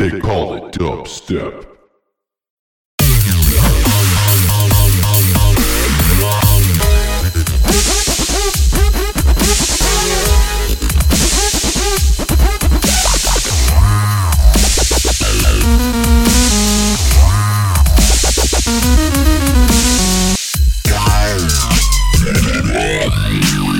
They call it dubstep. They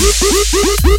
Yeah.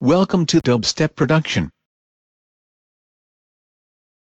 Welcome to Dubstep Production.